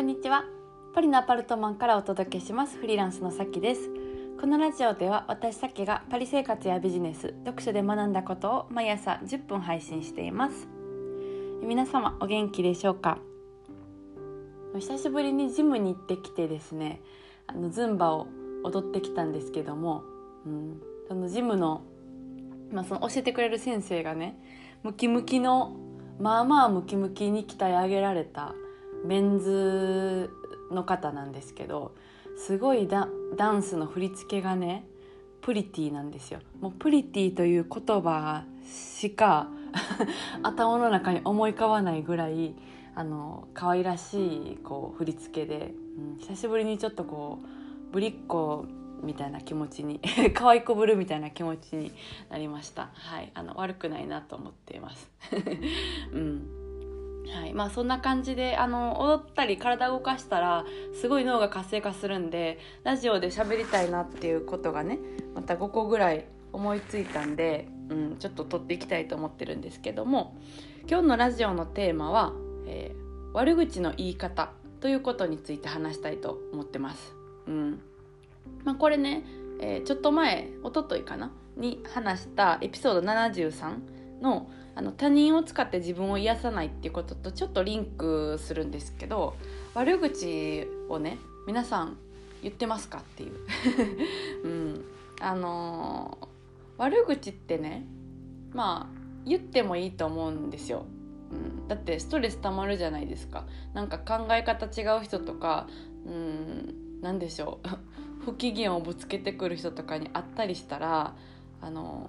こんにちは。パリのアパルトマンからお届けします。フリーランスのさきです。このラジオでは私さきがパリ生活やビジネス読書で学んだことを毎朝10分配信しています。皆様お元気でしょうか？久しぶりにジムに行ってきてですねあのズンバを踊ってきたんですけども、うん、そのジムの,、まあ、その教えてくれる先生がねムキムキのまあまあムキムキに鍛え上げられたメンズの方なんですけどすごいダダンスの振り付けがねプリティなんですよ。もうプリティという言葉しか 頭の中に思い浮かばないぐらいあの可愛らしいこう振り付けで、うん、久しぶりにちょっとこうぶりっ子みたいな気持ちに 可愛いこぶるみたいな気持ちになりました。はい、あの悪くないなと思っています。うんはい。まあ、そんな感じであの踊ったり体動かしたらすごい脳が活性化するんでラジオで喋りたいなっていうことがねまた5個ぐらい思いついたんで、うん、ちょっと撮っていきたいと思ってるんですけども今日のラジオのテーマは、えー、悪口の言い方ということについて話したいと思ってます。うん。まあ、これね、えー、ちょっと前一昨日かな？に話したエピソード73のあの他人を使って自分を癒さないっていうこととちょっとリンクするんですけど悪口をね皆さん言ってますかっていう、うん、あのー、悪口ってねまあ言ってもいいと思うんですよ、うん、だってストレス溜まるじゃないですか。なんか考え方違う人とかうん何でしょう。不機嫌をぶつけてくる人とかに会ったりしたらあの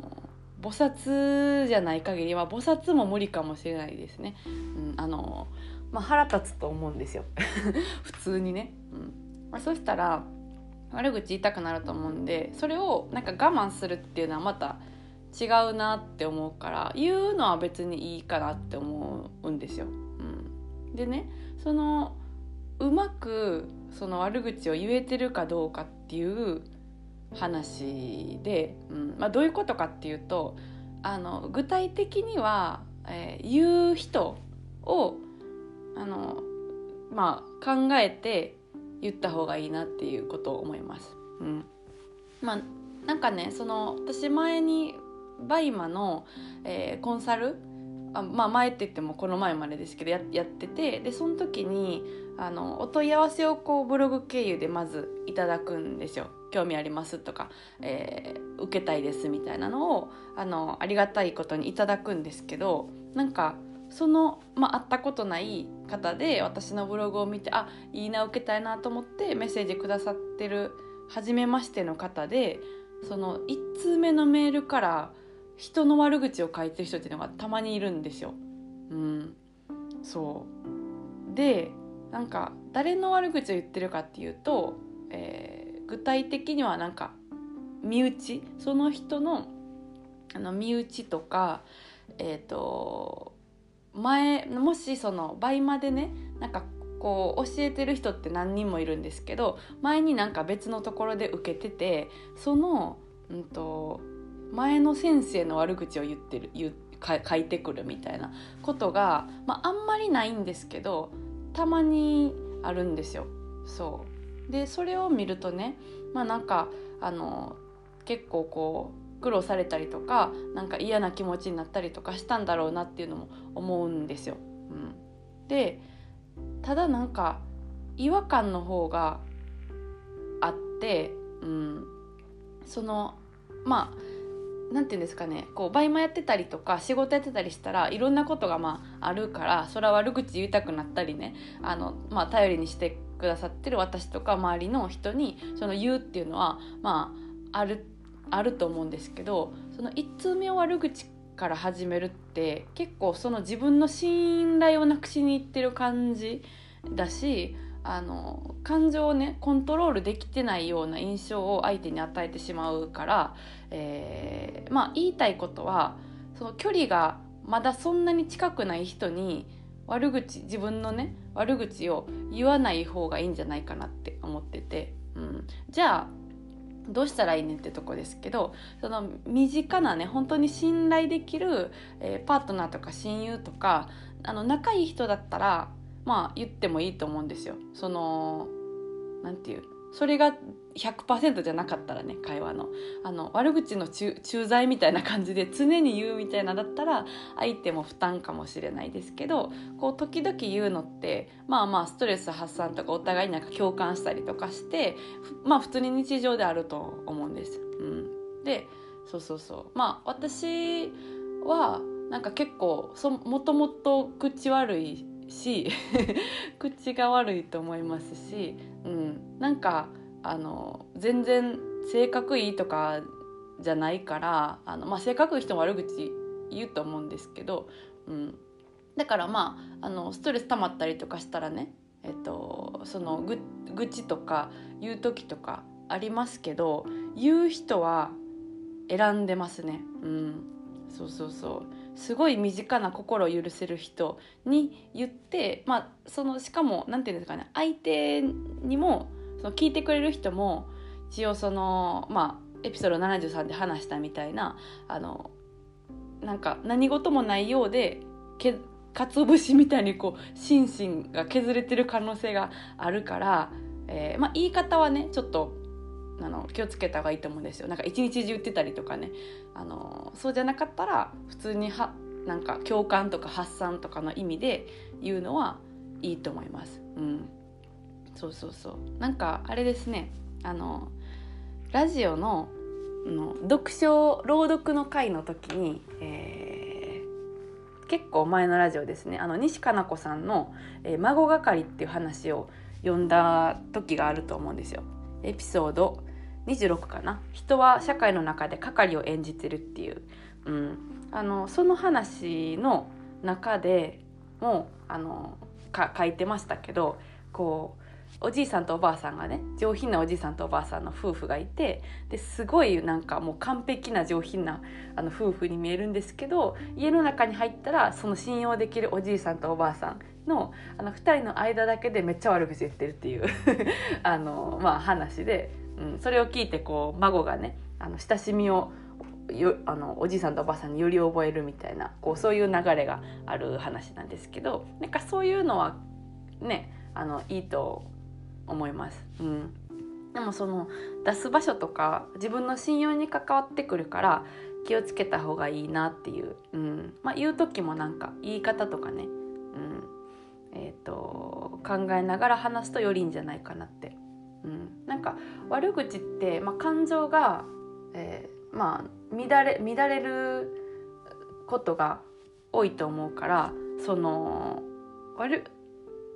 菩薩じゃない限りは菩薩も無理かもしれないですね。うん、あのまあ、腹立つと思うんですよ 普通にね。うんまあ、そしたら悪口言いたくなると思うんでそれをなんか我慢するっていうのはまた違うなって思うから言うのは別にいいかなって思うんですよ。うん、でねそのうまくその悪口を言えてるかどうかっていう話で、うんまあ、どういうことかっていうとあの具体的には、えー、言う人をあの、まあ、考えて言った方がいいなっていうことを思います。うん、まあなんかねその私前にバイマの、えー、コンサルあまあ前って言ってもこの前までですけどややっててでその時にあのお問い合わせをこうブログ経由でまずいただくんですよ。興味ありますとか、えー、受けたいですみたいなのをあのありがたいことにいただくんですけどなんかその、まあ、会ったことない方で私のブログを見てあいいな受けたいなと思ってメッセージくださってる初めましての方でその1通目のメールから人の悪口を書いてる人っていうのがたまにいるんですよ。うん、そう。でなんか誰の悪口を言ってるかっていうと、えー具体的にはなんか身内？その人のあの身内とかえっ、ー、と前もしその倍までねなんかこう教えてる人って何人もいるんですけど前になんか別のところで受けててその、うんと、前の先生の悪口を言ってる言書いてくるみたいなことが、まあ、あんまりないんですけどたまにあるんですよ。そうでそれを見るとねまあなんかあの結構こう苦労されたりとかなんか嫌な気持ちになったりとかしたんだろうなっていうのも思うんですよ。うん、でただなんか違和感の方があって、うん、そのまあ何て言うんですかねこうバイマやってたりとか仕事やってたりしたらいろんなことがまああるからそれは悪口言いたくなったりねあの、まあ、頼りにしてくださってる私とか周りの人にその言うっていうのはまああるあると思うんですけどその1通目を悪口から始めるって結構その自分の信頼をなくしにいってる感じだしあの感情をねコントロールできてないような印象を相手に与えてしまうから、えー、まあ言いたいことはその距離がまだそんなに近くない人に悪口自分のね悪口を言わない方がいいんじゃないかなって思ってて、うん、じゃあどうしたらいいねってとこですけどその身近なね本当に信頼できる、えー、パートナーとか親友とかあの仲いい人だったらまあ言ってもいいと思うんですよ。そのなんていうそれが100%じゃなかったらね会話のあの悪口の駐在みたいな感じで常に言うみたいなだったら相手も負担かもしれないですけどこう時々言うのってまあまあストレス発散とかお互いになんか共感したりとかしてまあ普通に日常であると思うんです。うん、でそうそうそうまあ私はなんか結構もともと口悪いし 口が悪いと思いますし、うん、なんかあの全然性格いいとかじゃないからあの、まあ、性格いい人も悪口言うと思うんですけど、うん、だからまああのストレス溜まったりとかしたらね、えっと、そのぐ愚痴とか言う時とかありますけど言う人は選んでますね。うん、そうそうそう。すごい身近な心を許せる人に言ってまあそのしかも何て言うんですかね相手にもその聞いてくれる人も一応そのまあエピソード73で話したみたいなあのなんか何事もないようでけ鰹節みたいにこう心身が削れてる可能性があるから、えーまあ、言い方はねちょっとあの気をつけた方がいいと思うんですよ。なんか一日中言ってたりとかね。あのそうじゃなかったら普通にはなんか共感とか発散とかの意味で言うのはいいと思います。うん、そうそうそう。なんかあれですね。あのラジオのの読書朗読の会の時に、えー、結構前のラジオですね。あの西加奈子さんの、えー「孫係」っていう話を読んだ時があると思うんですよ。エピソード26かな。人は社会の中で係を演じてるっていう、うん、あのその話の中でもあのか書いてましたけどこうおじいさんとおばあさんがね上品なおじいさんとおばあさんの夫婦がいてですごいなんかもう完璧な上品なあの夫婦に見えるんですけど家の中に入ったらその信用できるおじいさんとおばあさんのあの2人の間だけでめっちゃ悪口言ってるっていう あの、まあ、話でうん、それを聞いてこう孫がねあの親しみをよあのおじいさんとおばあさんにより覚えるみたいなこうそういう流れがある話なんですけどなんかそういうのはねあのいいと思います。うん。でもその出す場所とか自分の信用に関わってくるから気をつけた方がいいなっていう、うん。まあ、言う時もなんか言い方とかね、うん。えーと考えながら話すとよりいいんじゃないかなって。うん、なんか悪口って、まあ、感情が、えー、まあ乱れ乱れることが多いと思うからその悪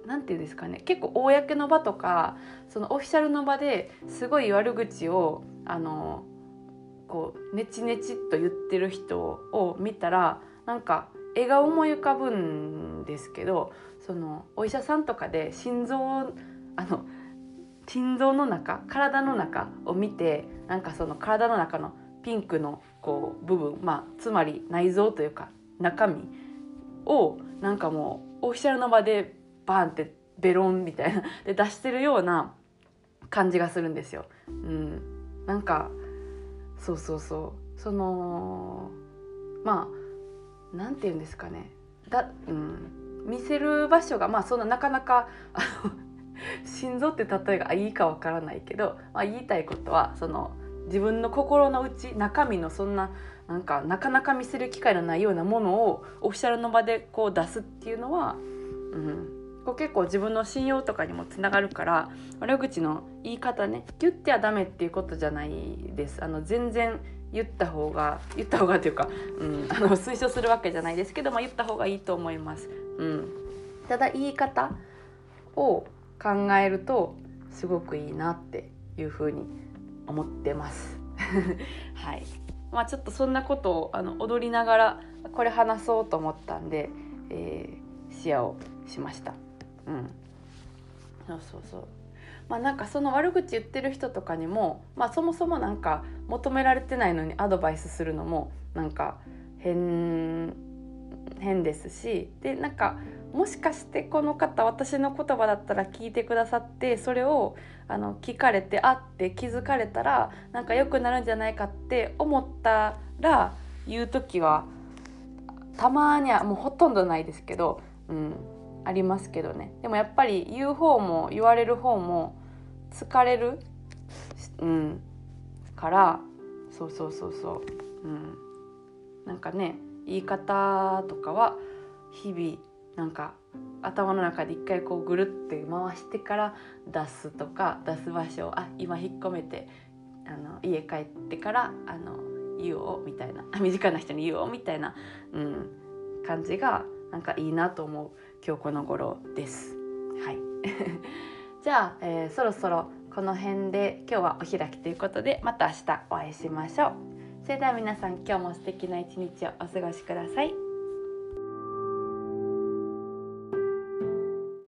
なんていうんですかね結構公の場とかそのオフィシャルの場ですごい悪口をあのこうネチネチと言ってる人を見たらなんか絵が思い浮かぶんですけどそのお医者さんとかで心臓あの心臓の中体の中を見てなんかその体の中のピンクのこう部分まあつまり内臓というか中身をなんかもうオフィシャルの場でバーンってベロンみたいなで出してるような感じがするんですよ。うん、なんかそうそうそう。そのまあなんて言うんですかね。だ、うん、見せる場所がまあそんななかなか心臓って例えがいいかわからないけど、まあ、言いたいことはその自分の心の内中身のそんななんかなかなか見せる機会のないようなものをオフィシャルの場でこう出すっていうのは、うん、こう結構自分の信用とかにもつながるから悪口の言い方ね言ってはダメっていうことじゃないですあの全然言った方が言った方がというか、うん、あの推奨するわけじゃないですけど、まあ、言った方がいいと思います。うん、ただ言い方を考えるとすごくいいなっていうふうに思ってます。はいまあ、ちょっとそんなことをあの踊りながらこれ話そうと思ったんで、えー、シェアをしました。うん、そうそうそう。まあなんかその悪口言ってる人とかにも、まあ、そもそもなんか求められてないのにアドバイスするのもなんか変変ですしでなんかもしかしてこの方私の言葉だったら聞いてくださってそれをあの聞かれてあって気づかれたらなんか良くなるんじゃないかって思ったら言う時はたまにはもうほとんどないですけど、うん、ありますけどね。でもやっぱり言う方も言われる方も疲れる、うん、からそうそうそうそう、うん、なんかね言い方とかは日々なんか頭の中で一回こうぐるって回してから出すとか出す場所をあ今引っ込めてあの家帰ってからあの言おうみたいな身近な人に言おうみたいな、うん、感じがなんかいいなと思う。今日この頃です。はい じゃあ、えー、そろそろこの辺で今日はお開きということでまた明日お会いしましょう。それでは皆さん今日も素敵な一日をお過ごしください。